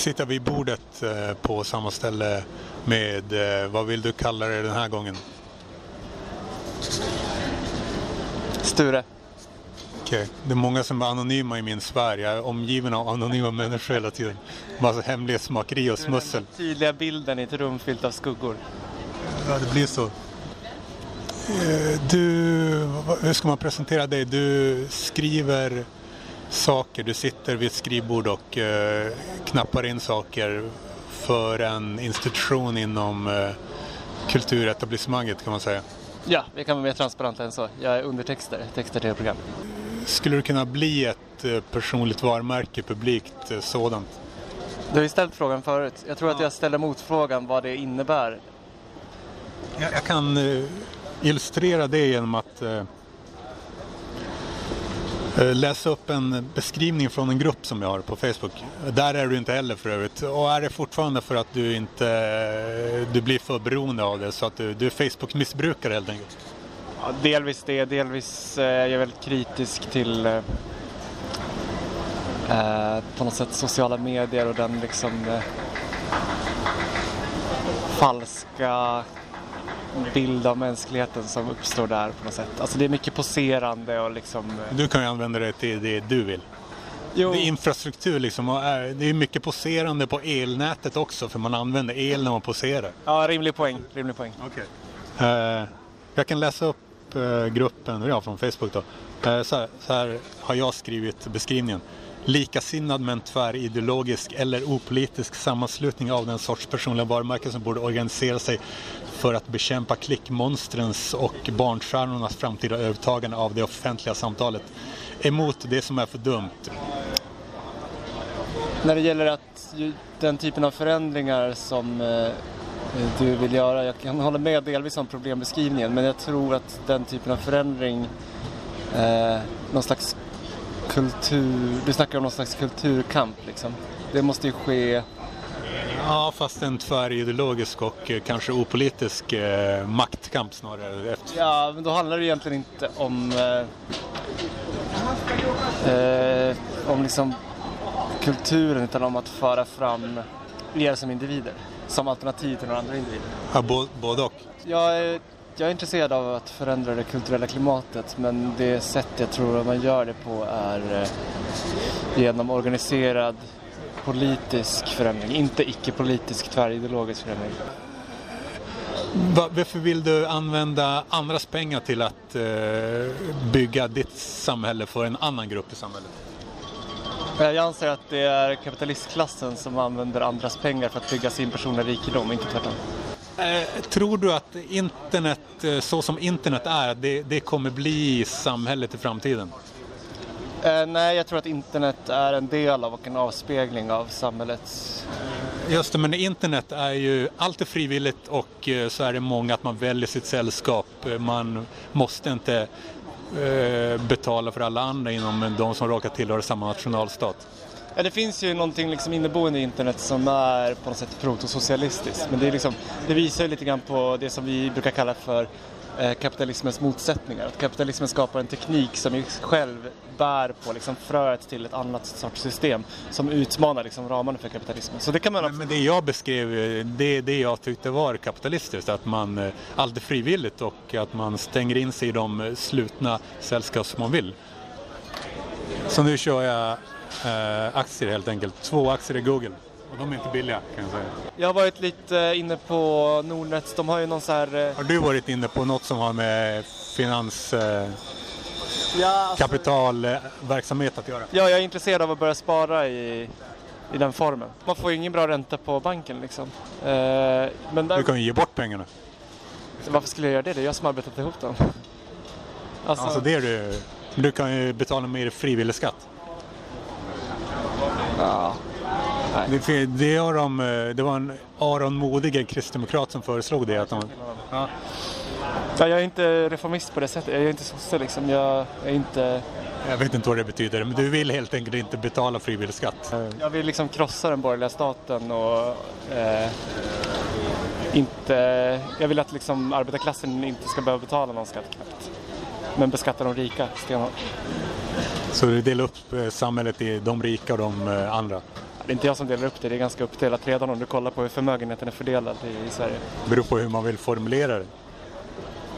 sitta vid bordet eh, på samma ställe med, eh, vad vill du kalla det den här gången? Sture. Okej, det är många som är anonyma i min sfär. Jag är omgiven av anonyma människor hela tiden. Massa hemlighetsmakeri och smussel. Den tydliga bilden i ett rum fyllt av skuggor. Ja, det blir så. Eh, Du, hur ska man presentera dig? Du skriver saker, du sitter vid ett skrivbord och eh, knappar in saker för en institution inom eh, kulturetablissemanget kan man säga. Ja, vi kan vara mer transparenta än så. Jag är undertexter, texter till program. Skulle du kunna bli ett eh, personligt varumärke, publikt eh, sådant? Du har ju ställt frågan förut. Jag tror att jag ställer motfrågan vad det innebär. Jag, jag kan eh, illustrera det genom att eh, Eh, läsa upp en beskrivning från en grupp som jag har på Facebook. Där är du inte heller för övrigt. Och är det fortfarande för att du inte du blir för beroende av det så att du, du är Facebook-missbrukare helt enkelt? Ja, delvis det, delvis eh, jag är väldigt kritisk till eh, eh på något sätt sociala medier och den liksom eh, falska bild av mänskligheten som uppstår där på något sätt. Alltså det är mycket poserande och liksom... eh, Du kan ju använda det till det du vill. Jo, Det är infrastruktur liksom. Och är, det är mycket poserande på elnätet också för man använder el när man poserar. ja, rimlig poäng, rimlig poäng. Eh, jag kan läsa upp eh, gruppen ja, från Facebook. Då. Eh, så, här, så här har jag skrivit beskrivningen. Likasinnad men tvärideologisk eller opolitisk sammanslutning av den sorts personliga varumärken som borde organisera sig för att bekämpa klickmonstrens och barnstjärnornas framtida övertagande av det offentliga samtalet. Emot det som är för dumt. När det gäller att den typen av förändringar som eh, du vill göra, jag kan hålla med delvis om problembeskrivningen, men jag tror att den typen av förändring, eh, någon slags kultur, du snackar om någon slags kulturkamp liksom. Det måste ju ske, Ja, fast en tvärideologisk och eh, kanske opolitisk eh, maktkamp snarare. Efter. ja men då handlar det egentligen inte om, eh, eh, om liksom kulturen utan om att föra fram er som individer, som alternativ till några andra individer. Ja, både och. Är, jag är intresserad av att förändra det kulturella klimatet men det sätt jag tror att man gör det på är eh, genom organiserad politisk förändring, inte icke-politisk tvärideologisk förändring. Va- Varför vill du använda andras pengar till att eh, bygga ditt samhälle för en annan grupp i samhället? Jag anser att det är kapitalistklassen som använder andras pengar för att bygga sin personliga rikedom, inte tvärtom. Eh, tror du att internet, eh, så som internet är, det, det kommer bli samhället i framtiden? Eh, nej, jag tror att internet är en del av och en avspegling av samhällets... Just det, men internet är ju allt är frivilligt och eh, så är det många att man väljer sitt sällskap. Man måste inte eh, betala för alla andra inom de som råkar tillhöra samma nationalstat. Ja, det finns ju någonting liksom inneboende i internet som är på något sätt protosocialistiskt. Men det, är liksom, det visar ju lite grann på det som vi brukar kalla för eh, kapitalismens motsättningar. Att kapitalismen skapar en teknik som själv bär på liksom fröet till ett annat sorts system som utmanar liksom ramarna för kapitalismen. Så det kan man Men, men det jag beskrev, eh, det är det jag tyckte var kapitalistiskt. Att man alltid allt är frivilligt och att man stänger in sig i de eh, slutna sällskap som man vill. Så nu kör jag eh, aktier helt enkelt. Två aktier i Google. Och de är inte billiga kan jag säga. Jag har varit lite inne på Nordnet, de har ju någon så här... eh, Har du varit inne på något som har med finans, eh, Ja, alltså- kapitalverksamhet att göra? Ja, jag är intresserad av att börja spara i, i den formen. Man får ju ingen bra ränta på banken liksom. Eh, men där, Du kan ju ge bort pengarna. varför skulle jag göra det? Det är jag som har arbetat ihop dem. Alltså, Alltså det är du. Du kan ju betala mer frivillig skatt. Ja. Det, det, har de, eh, det var en Aron Modig, en kristdemokrat, som föreslog det. Att de, ja. Ja, jag är inte reformist på det sättet. Jag är inte sosse liksom. Jag är inte... Jag vet inte vad det betyder, men du vill helt enkelt inte betala frivillig skatt. Jag vill liksom krossa den borgerliga staten och eh, inte... Jag vill att liksom arbetarklassen inte ska behöva betala någon skatt knappt. Men beskatta de rika stenhårt. Så du delar upp eh, samhället i de rika och de eh, andra. Det är inte jag som delar upp det, det är ganska uppdelat redan om du kollar på hur förmögenheten är fördelad i, Sverige. Det beror på hur man vill formulera det.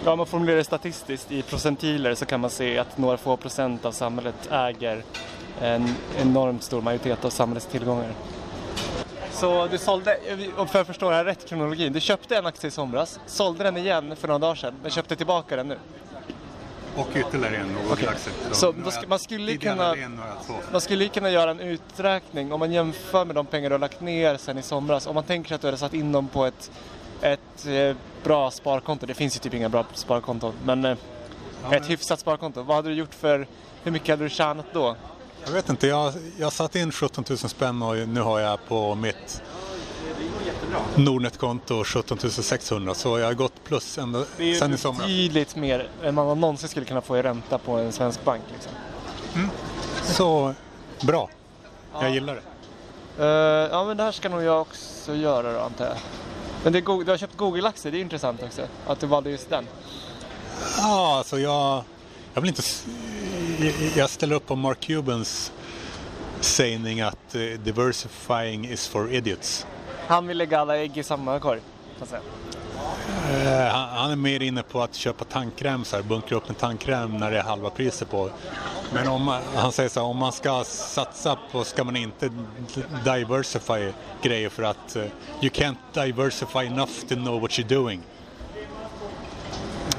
Ja, om man formulerar det statistiskt i procentiler så kan man se att några få procent av samhället äger en enormt stor majoritet av samhällets tillgångar. Så du sålde, om jag förstår det här rätt kronologin, du köpte en aktie i somras, sålde den igen för några dagar sedan, men köpte tillbaka den nu? Och ytterligare en Okej. aktie. Så då ska- man skulle kunna-. Man skulle kunna göra en uträkning om man jämför med de pengar du har lagt ner sen i somras. Om man tänker sig att du hade satt in dem på ett, ett eh, bra sparkonto. Det finns ju typ inga bra sparkonton. Men eh, Ja, ett men- hyfsat sparkonto. Vad hade du gjort för, hur mycket hade du tjänat då? Jag vet inte, jag, jag satte in 17 000 spänn och nu har jag på mitt Nordnet-konto 17 600 så jag har gått plus ända Det är sen i somras. betydligt mer än man någonsin skulle kunna få i ränta på en svensk bank. Liksom. Så bra, jag gillar det. Eh, ja men det här ska nog jag också göra då antar jag. Men det är, du har köpt Google-aktier, det är intressant också. Att du valde just den. Ja, alltså jag, jag vill inte... Jag ställer upp på Mark Cubans sägning att eh, diversifying is for idiots. Han vill lägga alla ägg i samma korg. Så att säga. Eh, han, han är mer inne på att köpa tandkräm, så här, bunkra upp en tandkräm när det är halva priset på. Men om man, han säger så här, om man ska satsa på, ska man inte diversify grejer för att uh, you can't diversify enough to know what you're doing.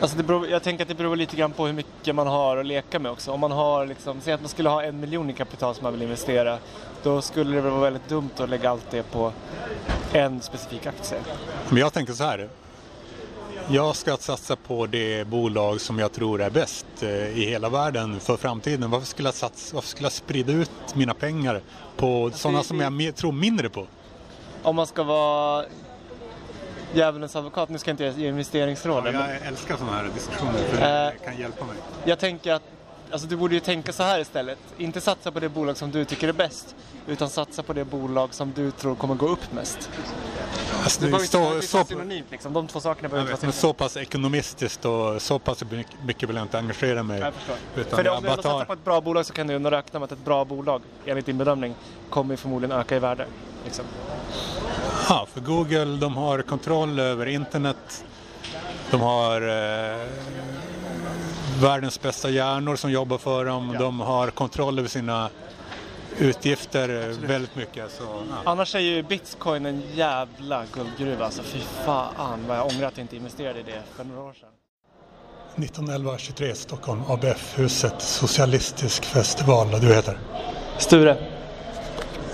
Alltså det beror, jag tänker att det beror lite grann på hur mycket man har att leka med också. Om man har liksom, säg att man skulle ha en miljon i kapital som man vill investera. Då skulle det väl vara väldigt dumt att lägga allt det på en specifik aktie. Men jag tänker så här. Jag ska satsa på det bolag som jag tror är bäst eh, i hela världen för framtiden. Varför skulle jag, satsa, varför skulle jag sprida ut mina pengar på sådana som jag tror mindre på? Om man ska vara djävulens advokat, nu ska jag inte ge investeringsråd. men Jag älskar sådana här diskussioner för det det kan hjälpa mig. jag tänker att alltså du borde ju tänka så här istället. Inte satsa på det bolag som du tycker är bäst. Utan satsa på det bolag som du tror kommer gå upp mest. Alltså, Det behöver inte vara så, synonymt liksom. De två sakerna behöver inte men vara så pass ekonomistiskt och så pass mycket vill jag inte engagera mig. Jag förstår. För jag om du satsar tar... på ett bra bolag så kan du ändå räkna med att ett bra bolag, enligt din bedömning, kommer förmodligen öka i värde. Liksom. Ja, för Google de har kontroll över internet. De har eh, världens bästa hjärnor som jobbar för dem. De har kontroll över sina utgifter eh, väldigt mycket. Så, ja. Annars är ju bitcoin en jävla guldgruva. Alltså fy fan vad jag ångrar att jag inte investerade i det för några år sedan. 1911 23 Stockholm, ABF-huset, Socialistisk festival, du heter. Sture,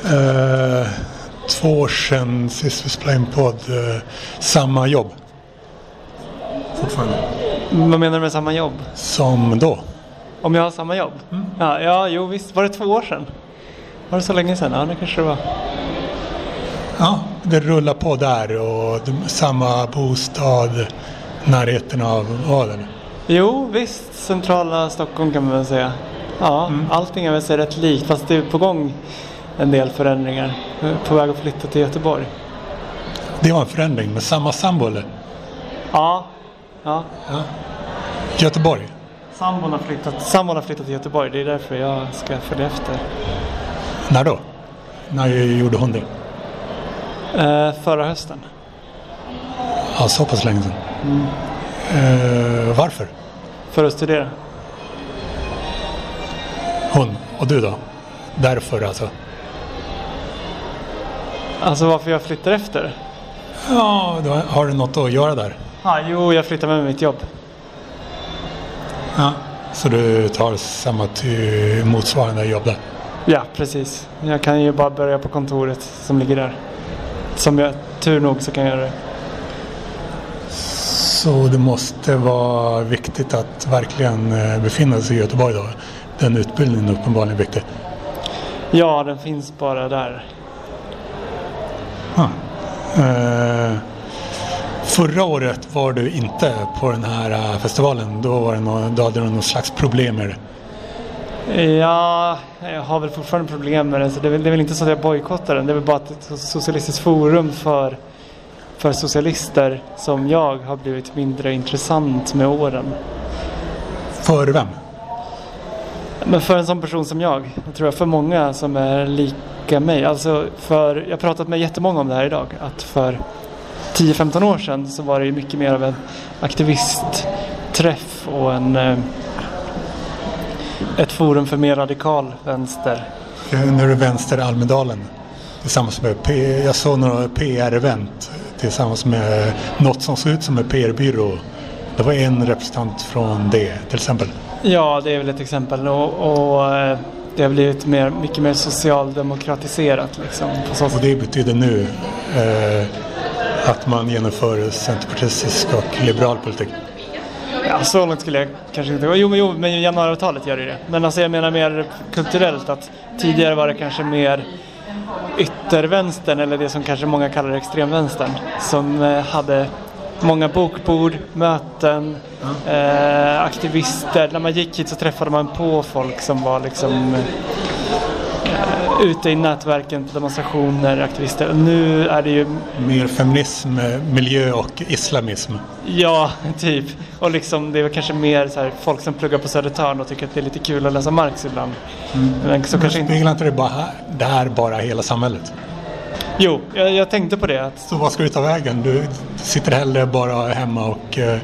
Eh, två år sedan sist vi spelade in podd, eh, samma jobb. Fortfarande. vad menar du med samma jobb? Som då. Om jag har samma jobb? Ja, ja, jo visst. Var det två år sedan? Var det så länge sedan? Ja, det kanske det var. Ja, det rullar på där och samma bostad, närheten av Aden. Jo, visst. Centrala Stockholm kan man väl säga. Ja, allting är väl sig rätt likt fast det är på gång en del förändringar. Är På väg att flytta till Göteborg. Det var en förändring med samma sambo eller? Ja, ja. Göteborg. Sambon har flyttat, sambon har flyttat till Göteborg. Det är därför jag ska följa efter. När då? När gjorde hon det? Eh, förra hösten. Ja, så pass länge sedan. Eh, varför? För att studera. Hon och du då? Därför alltså? Alltså varför jag flyttar efter? Ja, då har du något att göra där? Ah, jo, jag flyttar med mitt jobb. Ja. Så du tar samma motsvarande jobb där? Ja, precis. Jag kan ju bara börja på kontoret som ligger där. Som jag, tur nog så kan jag göra det. Så det måste vara viktigt att verkligen eh, befinna sig i Göteborg då? Den utbildningen är uppenbarligen viktig. Ja, den finns bara där. Eh, förra året var du inte på den här eh, festivalen. Då, var det nå- då hade du någon slags problem med det. Ja, jag har väl fortfarande problem med den. Så det, är väl, det är väl inte så att jag bojkottar den. Det är väl bara att ett socialistiskt forum för, för socialister som jag har blivit mindre intressant med åren. För vem? Men för en sån person som jag, jag tror jag för många som är lik, väcka mig. Alltså för, jag har pratat med jättemånga om det här idag. Att för 10-15 år sedan så var det ju mycket mer av en aktivistträff och en, eh, ett forum för mer radikal vänster. Nu är det Vänster Almedalen tillsammans med P jag såg några PR-event tillsammans med något som såg ut som en PR-byrå. Det var en representant från det till exempel. Ja, det är väl ett exempel. Och, och eh, det har blivit mer, mycket mer socialdemokratiserat. Liksom, och det betyder nu eh, att man genomför centerpartistisk och liberal politik? Ja, så långt skulle jag kanske inte gå. Jo, men, jo, men januariavtalet gör det det. Men alltså jag menar mer kulturellt att tidigare var det kanske mer yttervänstern eller det som kanske många kallar extremvänstern som eh, hade många bokbord, möten, eh, aktivister. När man gick hit så träffade man på folk som var liksom eh, ute i nätverken på demonstrationer, aktivister. Nu är det ju... Mer feminism, miljö och islamism. Ja, typ. Och liksom det är kanske mer så här, folk som pluggar på Södertörn och tycker att det är lite kul att läsa Marx ibland. Mm. Men så Men kanske speglar inte det, bara, det här bara hela samhället? Jo, jag, jag, tänkte på det. Så vad ska du ta vägen? Du sitter hellre bara hemma och eh,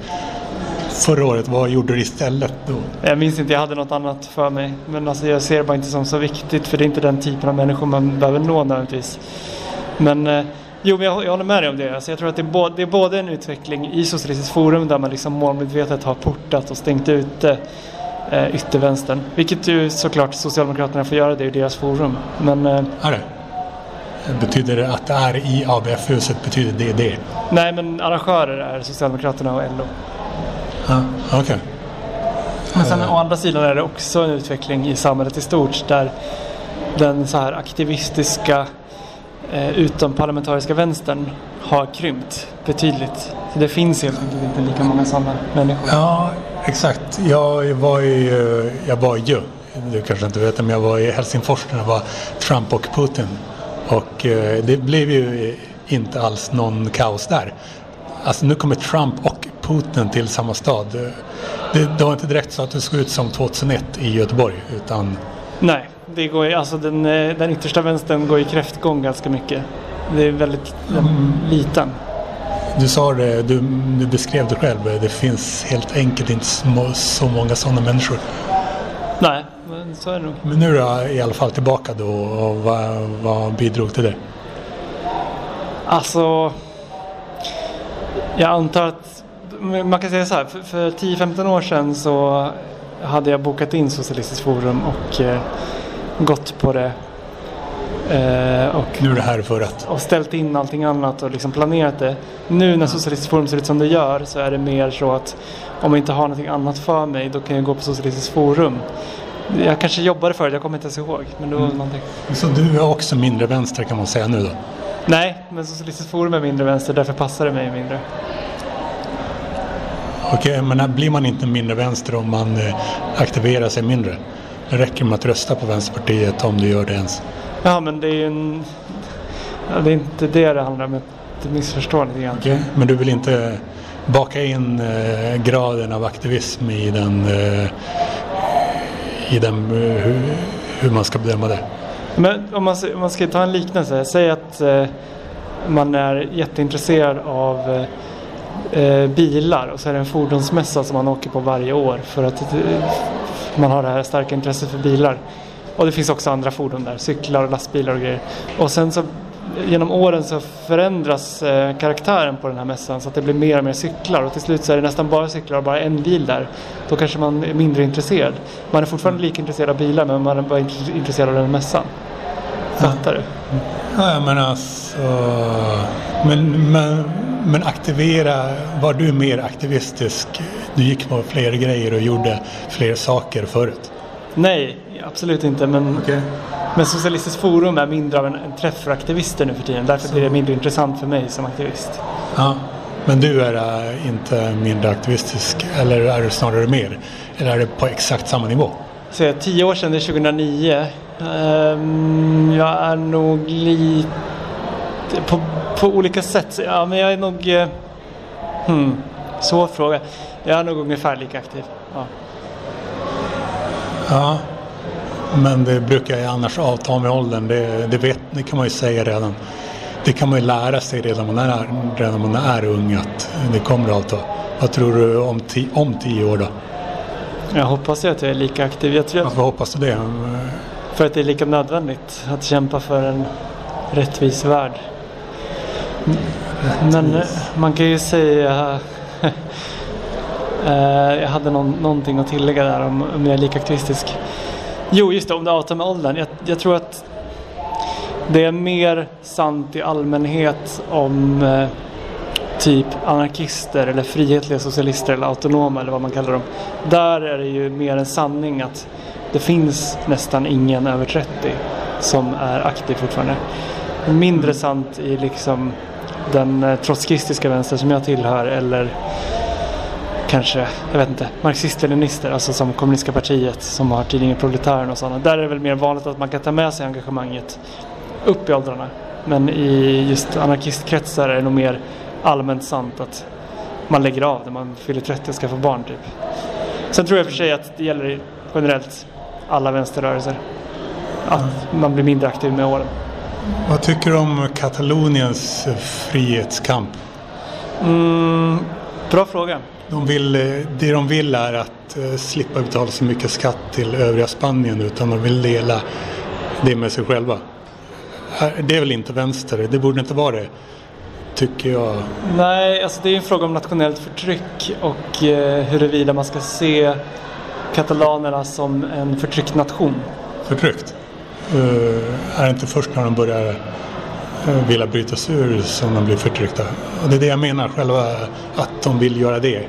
förra året, vad gjorde du istället då? Jag minns inte, jag hade något annat för mig. Men alltså, jag ser det bara inte som så viktigt för det är inte den typen av människor man behöver nå nödvändigtvis. Men eh, jo, jag, jag håller med dig om det. Alltså, jag tror att det är, både, det är både en utveckling i Socialistiskt Forum där man liksom målmedvetet har portat och stängt ute eh, yttervänstern. Vilket ju såklart Socialdemokraterna får göra, det är ju deras forum. Men, eh, är det? Betyder det att det är i ABF-huset? Betyder det det? Nej, men arrangörer är Socialdemokraterna och LO. Ja, Okej. Okay. Men sen å andra sidan är det också en utveckling i samhället i stort där den så här aktivistiska eh, utomparlamentariska vänstern har krympt betydligt. Så det finns helt enkelt inte lika många sådana människor. Ja, exakt. Jag var ju, jag var ju, du kanske inte vet, men jag var i Helsingfors när det var Trump och Putin och eh, det blev ju inte alls någon kaos där. Alltså nu kommer Trump och Putin till samma stad. Det, det var inte direkt så att det såg ut som 2001 i Göteborg utan... Nej, det går, alltså den, eh, den yttersta vänstern går i kräftgång ganska mycket. Det är väldigt mm. liten. Du sa det, du, du, beskrev det själv. Det finns helt enkelt inte så många sådana människor. Nej, men så är det nog. Men nu är du i alla fall tillbaka då och vad, vad bidrog till det? Alltså, jag antar att man kan säga så här, för, för 10-15 år sedan så hade jag bokat in Socialistiskt Forum och eh, gått på det. Eh, och, nu är det här för att? Och ställt in allting annat och liksom planerat det. Nu när Socialistiskt Forum ser ut som det gör så är det mer så att om jag inte har någonting annat för mig då kan jag gå på Socialistiskt Forum. Jag kanske jobbade förut, jag kommer inte ens ihåg. Men det var mm. någonting. Så du är också mindre vänster kan man säga nu då? Nej, men Socialistiskt Forum är mindre vänster, därför passar det mig mindre. Okej, men blir man inte mindre vänster om man eh, aktiverar sig mindre? Det räcker med att rösta på Vänsterpartiet om du gör det ens. Ja, men det är ju en... Ja, det är inte det det handlar om. Du missförstår lite grann. Okej, men du vill inte baka in eh, graden av aktivism i den, eh, i den eh, hur, hur, man ska bedöma det? Men om man, om man ska ta en liknelse. Säg att eh, man är jätteintresserad av eh, eh, bilar och så är det en fordonsmässa som man åker på varje år för att eh, man har det här starka intresset för bilar. Och det finns också andra fordon där, cyklar och lastbilar och grejer. Och sen så genom åren så förändras eh, karaktären på den här mässan så att det blir mer och mer cyklar och till slut så är det nästan bara cyklar och bara en bil där. Då kanske man är mindre intresserad. Man är fortfarande lika intresserad av bilar men man är bara intresserad av den mässan. Fattar du? Ja, menar alltså... Men, men, men aktivera, var du mer aktivistisk? Du gick på fler grejer och gjorde fler saker förut? Nej, absolut inte. Men, okay. men Socialistiskt Forum är mindre av en, en träff för aktivister nu för tiden. Därför Så. blir det mindre intressant för mig som aktivist. Ja, men du är uh, inte mindre aktivistisk eller är du snarare mer? Eller är det på exakt samma nivå? Så tio år sedan, det är 2009. Um, jag är nog lite på, på olika sätt. Ja, men jag är nog... Uh, hmm, svår fråga. Jag är nog ungefär lika aktiv. Ja. ja. Men det brukar ju annars avta med åldern. Det, det, vet, det kan man ju säga redan. Det kan man ju lära sig redan man är, redan man är ung att det kommer att avta. Vad tror du om, ti, om tio år då? Jag hoppas att jag är lika aktiv. Jag tror Varför hoppas du det? För att det är lika nödvändigt att kämpa för en rättvis värld. Men eh, man kan ju säga eh, jag hade någon, någonting att tillägga där om, om jag är lika aktivistisk. Jo, just det, om det avtar med åldern. Jag, jag, tror att det är mer sant i allmänhet om eh, typ anarkister eller frihetliga socialister eller autonoma eller vad man kallar dem. Där är det ju mer en sanning att det finns nästan ingen över 30 som är aktiv fortfarande. Mindre sant i liksom den eh, trotskistiska vänster som jag tillhör eller kanske, jag vet inte, marxist-leninister, alltså som kommunistiska partiet som har tidningen Proletären och sådana. Där är det väl mer vanligt att man kan ta med sig engagemanget upp i åldrarna. Men i just anarkistkretsar är det nog mer allmänt sant att man lägger av när man fyller 30 och ska få barn typ. Sen tror jag för sig att det gäller generellt alla vänsterrörelser. Att man blir mindre aktiv med åren. Vad tycker du om Kataloniens frihetskamp? Mm, bra fråga. De vill, det de vill är att uh, slippa betala så mycket skatt till övriga Spanien utan de vill dela det med sig själva. Det är väl inte vänster, det borde inte vara det. Tycker jag. Nej, alltså det är en fråga om nationellt förtryck och uh, huruvida man ska se katalanerna som en förtryckt nation. Förtryckt? Uh, är det inte först när de börjar vilja bryta sig ur som de blir förtryckta? Och det är det jag menar, själva att de vill göra det.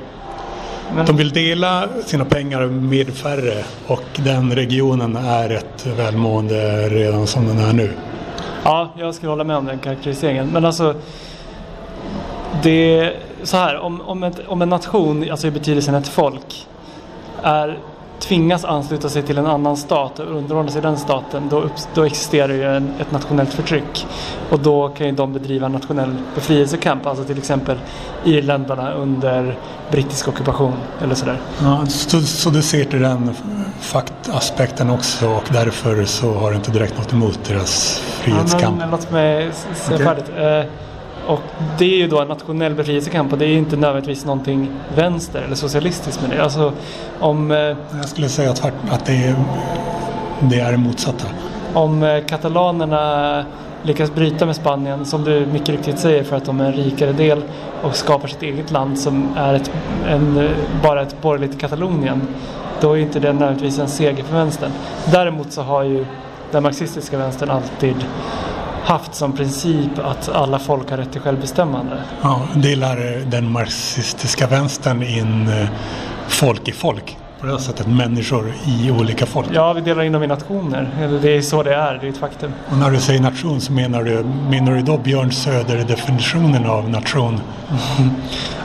Men... De vill dela sina pengar med färre och den regionen är rätt välmående redan som den är nu. Ja, jag skulle hålla med om den karaktäriseringen. Men alltså, det är så här, om, om, ett, om en nation, alltså i betydelsen ett folk, är tvingas ansluta sig till en annan stat och underordna sig den staten, då, då existerar ju en, ett nationellt förtryck. Och då kan ju de bedriva en nationell befrielsekamp, alltså till exempel irländarna under brittisk ockupation eller sådär. Ja, så, så du ser till den faktaspekten också och därför så har du inte direkt något emot deras frihetskamp? Ja, men låt mig säga okay. färdigt. Eh, och det är ju då en nationell befrielsekamp och det är ju inte nödvändigtvis någonting vänster eller socialistiskt med det. Alltså, om, eh, Jag skulle säga att, att det, är, det är det motsatta. Om eh, katalanerna lyckas bryta med Spanien, som du mycket riktigt säger, för att de är en rikare del och skapar sitt eget land som är ett, en, bara ett borgerligt Katalonien, då är inte det nödvändigtvis en seger för vänstern. Däremot så har ju den marxistiska vänstern alltid haft som princip att alla folk har rätt till självbestämmande. Ja, delar den marxistiska vänstern in eh, folk i folk? På det sättet, människor i olika folk? Ja, vi delar in dem i nationer. Det är så det är, det är ett faktum. Och när du säger nation så menar du, menar du då Björn Söder definitionen av nation? Mm.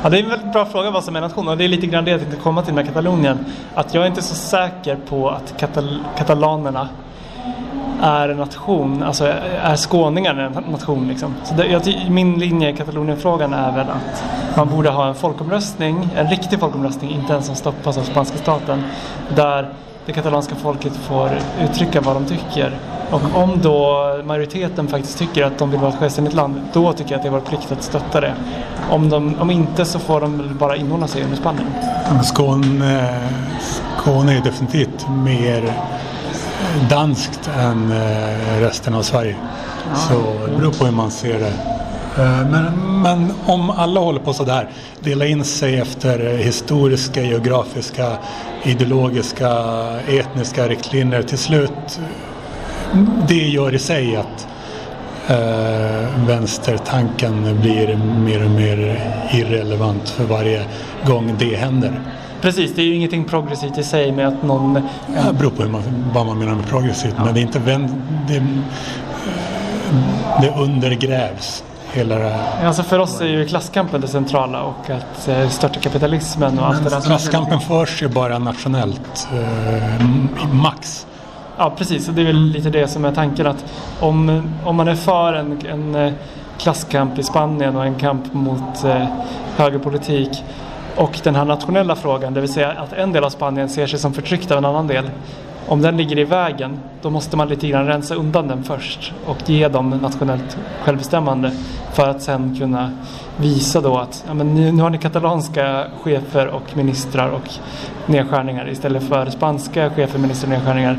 Ja, det är en väldigt bra fråga vad som är nation och det är lite grann det jag tänkte komma till med Katalonien. Att jag är inte så säker på att katal katalanerna är en nation, alltså är skåningar en nation liksom. Så det, jag, min linje i Katalonienfrågan är väl att man borde ha en folkomröstning, en riktig folkomröstning, inte en som stoppas av spanska staten, där det katalanska folket får uttrycka vad de tycker. Och om då majoriteten faktiskt tycker att de vill vara ett självständigt land, då tycker jag att det är vår plikt att stötta det. Om, de, om inte så får de bara inordna sig under Spanien. Skåne, eh, Skåne är definitivt mer danskt än eh, resten av Sverige. Ja. Så det beror på hur man ser det. Eh, men, men, om alla håller på sådär, dela in sig efter historiska, geografiska, ideologiska, etniska riktlinjer till slut. Det gör i sig att äh, vänstertanken blir mer och mer irrelevant för varje gång det händer. Precis, det är ju ingenting progressivt i sig med att någon... Ja, det beror på man, vad man menar med progressivt. Ja. Men det är inte... Det, det undergrävs. Hela det här. Alltså för oss är ju klasskampen det centrala och att eh, störta kapitalismen och allt det där. Klasskampen förs ju bara nationellt, eh, max. Ja precis, och det är väl lite det som är tanken att om, om man är för en, en eh, klasskamp i Spanien och en kamp mot eh, högerpolitik och den här nationella frågan, det vill säga att en del av Spanien ser sig som förtryckt av en annan del. om den ligger i vägen, då måste man lite grann rensa undan den först och ge dem nationellt självbestämmande för att sen kunna visa då att ja, men nu, nu har ni katalanska chefer och ministrar och nedskärningar istället för spanska chefer, ministrar och nedskärningar.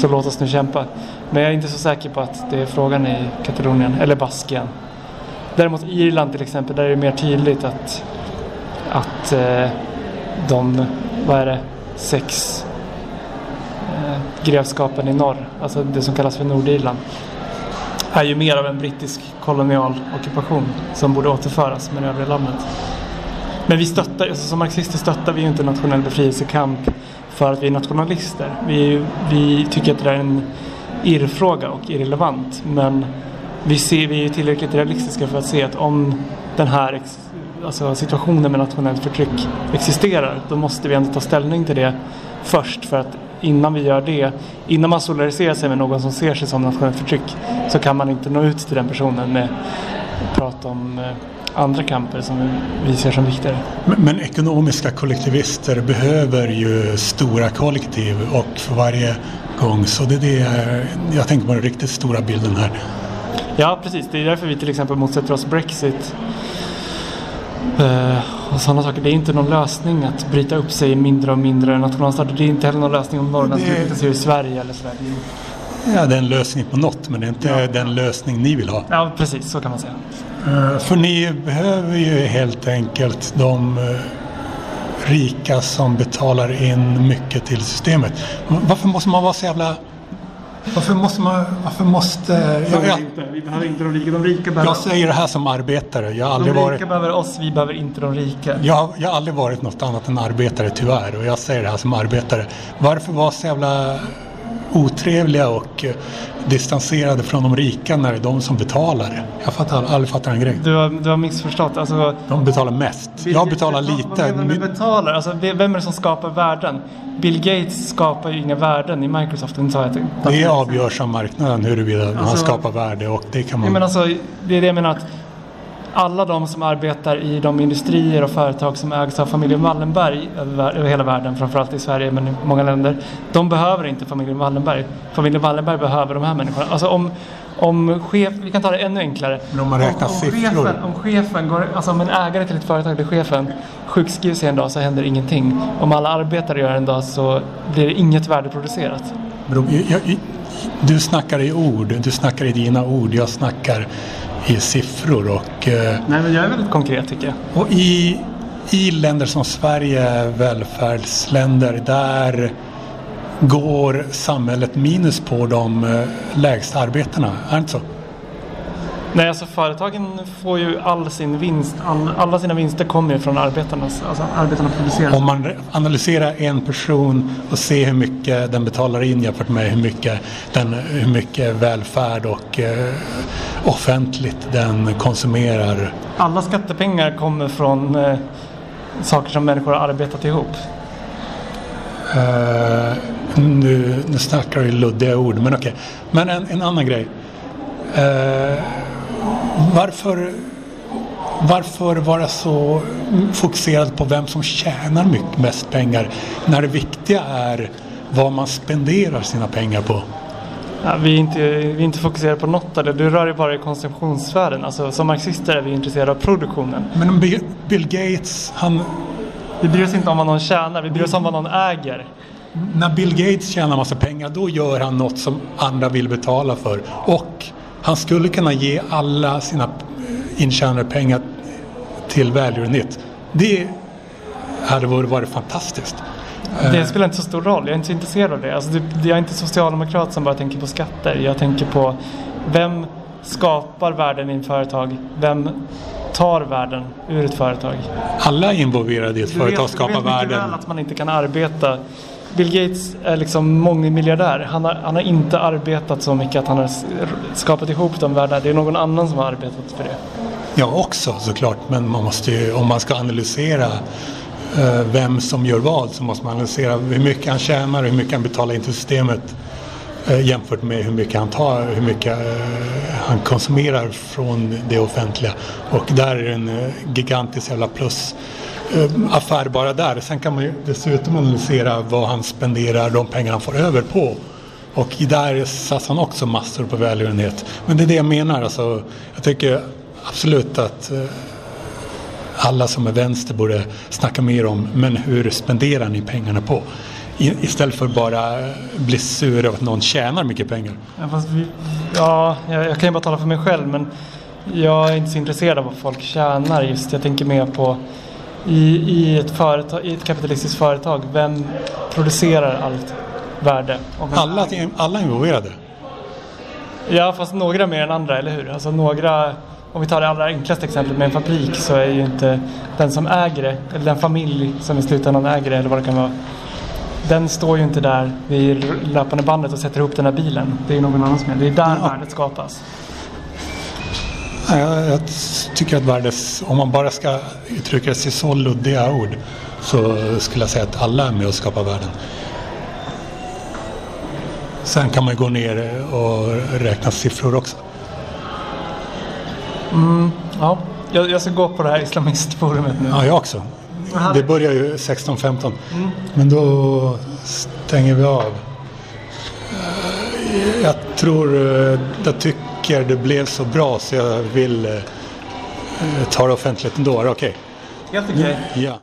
Så låt oss nu kämpa. Men jag är inte så säker på att det är frågan i Katalonien eller Baskien. Däremot Irland till exempel, där är det mer tydligt att, att eh, de, vad är det, sex eh, grevskapen i norr, alltså det som kallas för Nordirland, är ju mer av en brittisk kolonial ockupation som borde återföras med det övriga landet. Men vi stöttar, alltså som marxister stöttar vi ju inte nationell befrielsekamp för att vi är nationalister. Vi, vi tycker att det är en irrfråga och irrelevant. Men vi, ser, vi är tillräckligt realistiska för att se att om den här alltså situationen med nationellt förtryck existerar, då måste vi ändå ta ställning till det först för att innan vi gör det, innan man solidariserar sig med någon som ser sig som nationellt förtryck så kan man inte nå ut till den personen med att prata om eh, andra kamper som vi ser som viktigare. Men, men, ekonomiska kollektivister behöver ju stora kollektiv och för varje gång så det är det jag tänker på den riktigt stora bilden här. Ja precis, det är därför vi till exempel motsätter oss Brexit och sådana saker. Det är inte någon lösning att bryta upp sig i mindre och mindre nationalstater. Det är inte heller någon lösning om Norrland skulle bryta sig ur Sverige eller sådär. Ja, det är en lösning på något men det är inte ja. den lösning ni vill ha. Ja, precis. Så kan man säga. Uh, för ni behöver ju helt enkelt de uh, rika som betalar in mycket till systemet. Varför måste man vara så jävla varför måste man... Varför måste... Jag, jag, inte. Vi behöver inte de rika. De rika behöver... Jag säger det här som arbetare. Jag har aldrig de rika varit... behöver oss, vi behöver inte de rika. Jag, jag har aldrig varit något annat än arbetare tyvärr. Och jag säger det här som arbetare. Varför vara så jävla otrevliga och eh, distanserade från de rika när det är de som betalar. Jag fattar aldrig fattar en grej. Du har, du har missförstått. Alltså, de betalar mest. Jag betalar lite. Vad menar du betalar? Alltså, vem är det som skapar värden? Bill Gates skapar ju inga värden i Microsoft. Det, det avgörs av marknaden huruvida alltså, han skapar värde och det kan man... Men alltså, det är det jag menar att alla de som arbetar i de industrier och företag som ägs av familjen Wallenberg över hela världen, framförallt i Sverige men i många länder, de behöver inte familjen Wallenberg. Familjen Wallenberg behöver de här människorna. Alltså om, om chef, vi kan ta det ännu enklare. Men om man räknar om, om siffror. Chefen, om chefen går, alltså om en ägare till ett företag där chefen sjukskrivs en dag så händer ingenting. Om alla arbetare gör en dag så blir det inget värde producerat. Du snackar i ord, du snackar i dina ord, jag snackar i siffror. Och, eh, Nej, men jag är väldigt konkret tycker jag. Och i, i länder som Sverige, välfärdsländer, där går samhället minus på de eh, lägsta arbetena. Är det inte så? Nej, alltså företagen får ju all sin vinst, all, alla sina vinster kommer ju från arbetarnas, alltså arbetarna producerar. Om man analyserar en person och ser hur mycket den betalar in jämfört med hur mycket, den, hur mycket välfärd och eh, offentligt den konsumerar. Alla skattepengar kommer från eh, saker som människor har arbetat ihop. Uh, nu, nu snackar du luddiga ord, men okej. Okay. Men en, en annan grej. Uh, varför, varför vara så fokuserad på vem som tjänar mycket, mest pengar när det viktiga är vad man spenderar sina pengar på? Ja, vi, är inte, vi är inte fokuserade på något av det. Du rör dig bara i konsumtionssfären. Alltså, som marxister är vi intresserade av produktionen. Men Bill Gates, han... Vi bryr oss inte om vad någon tjänar, vi bryr oss om vad någon äger. När Bill Gates tjänar massa pengar, då gör han något som andra vill betala för. Och han skulle kunna ge alla sina intjänade pengar till välgörenhet. Det hade varit fantastiskt. Det spelar inte så stor roll. Jag är inte så intresserad av det. Alltså, jag är inte socialdemokrat som bara tänker på skatter. Jag tänker på vem skapar värden i ett företag? Vem tar värden ur ett företag? Alla involverade i ett du företag vet, skapar värden. Du vet mycket väl att man inte kan arbeta Bill Gates är liksom mångmiljardär. Han har, han har inte arbetat så mycket att han har skapat ihop de världarna. Det är någon annan som har arbetat för det. Ja, också såklart. Men man måste ju, om man ska analysera eh, vem som gör vad så måste man analysera hur mycket han tjänar och hur mycket han betalar in till systemet eh, jämfört med hur mycket han tar, hur mycket eh, han konsumerar från det offentliga. Och där är det en eh, gigantisk jävla plus Eh, affär bara där. Sen kan man ju dessutom analysera vad han spenderar de pengar han får över på. Och där satsar han också massor på välgörenhet. Men det är det jag menar. Alltså, jag tycker absolut att eh, alla som är vänster borde snacka mer om men hur spenderar ni pengarna på? I, istället för bara eh, bli sur över att någon tjänar mycket pengar. Ja, fast vi, ja, jag, jag kan ju bara tala för mig själv men jag är inte så intresserad av vad folk tjänar just. Jag tänker mer på i, i, ett, företag, i ett kapitalistiskt företag, vem producerar allt värde? Alla, alla involverade. Ja, fast några mer än andra, eller hur? Alltså några, om vi tar det allra enklaste exemplet med en fabrik så är ju inte den som äger det, eller den familj som i slutändan äger det, eller vad det kan vara, den står ju inte där vid löpande bandet och sätter ihop den här bilen. Det är ju någon annan som gör det. Det är där Ja. värdet skapas. Jag, jag tycker att värdes, om man bara ska uttrycka sig så luddiga ord så skulle jag säga att alla är med och skapar världen. Sen kan man ju gå ner och räkna siffror också. Ja, jag, jag ska gå på det här islamistforumet nu. Ja, jag också. Det börjar ju 16.15. Men då stänger vi av. Eh, Jag tror, eh, jag tycker det blev så bra så jag vill eh, ta det offentligt ändå. Okej. Helt okej. Ja.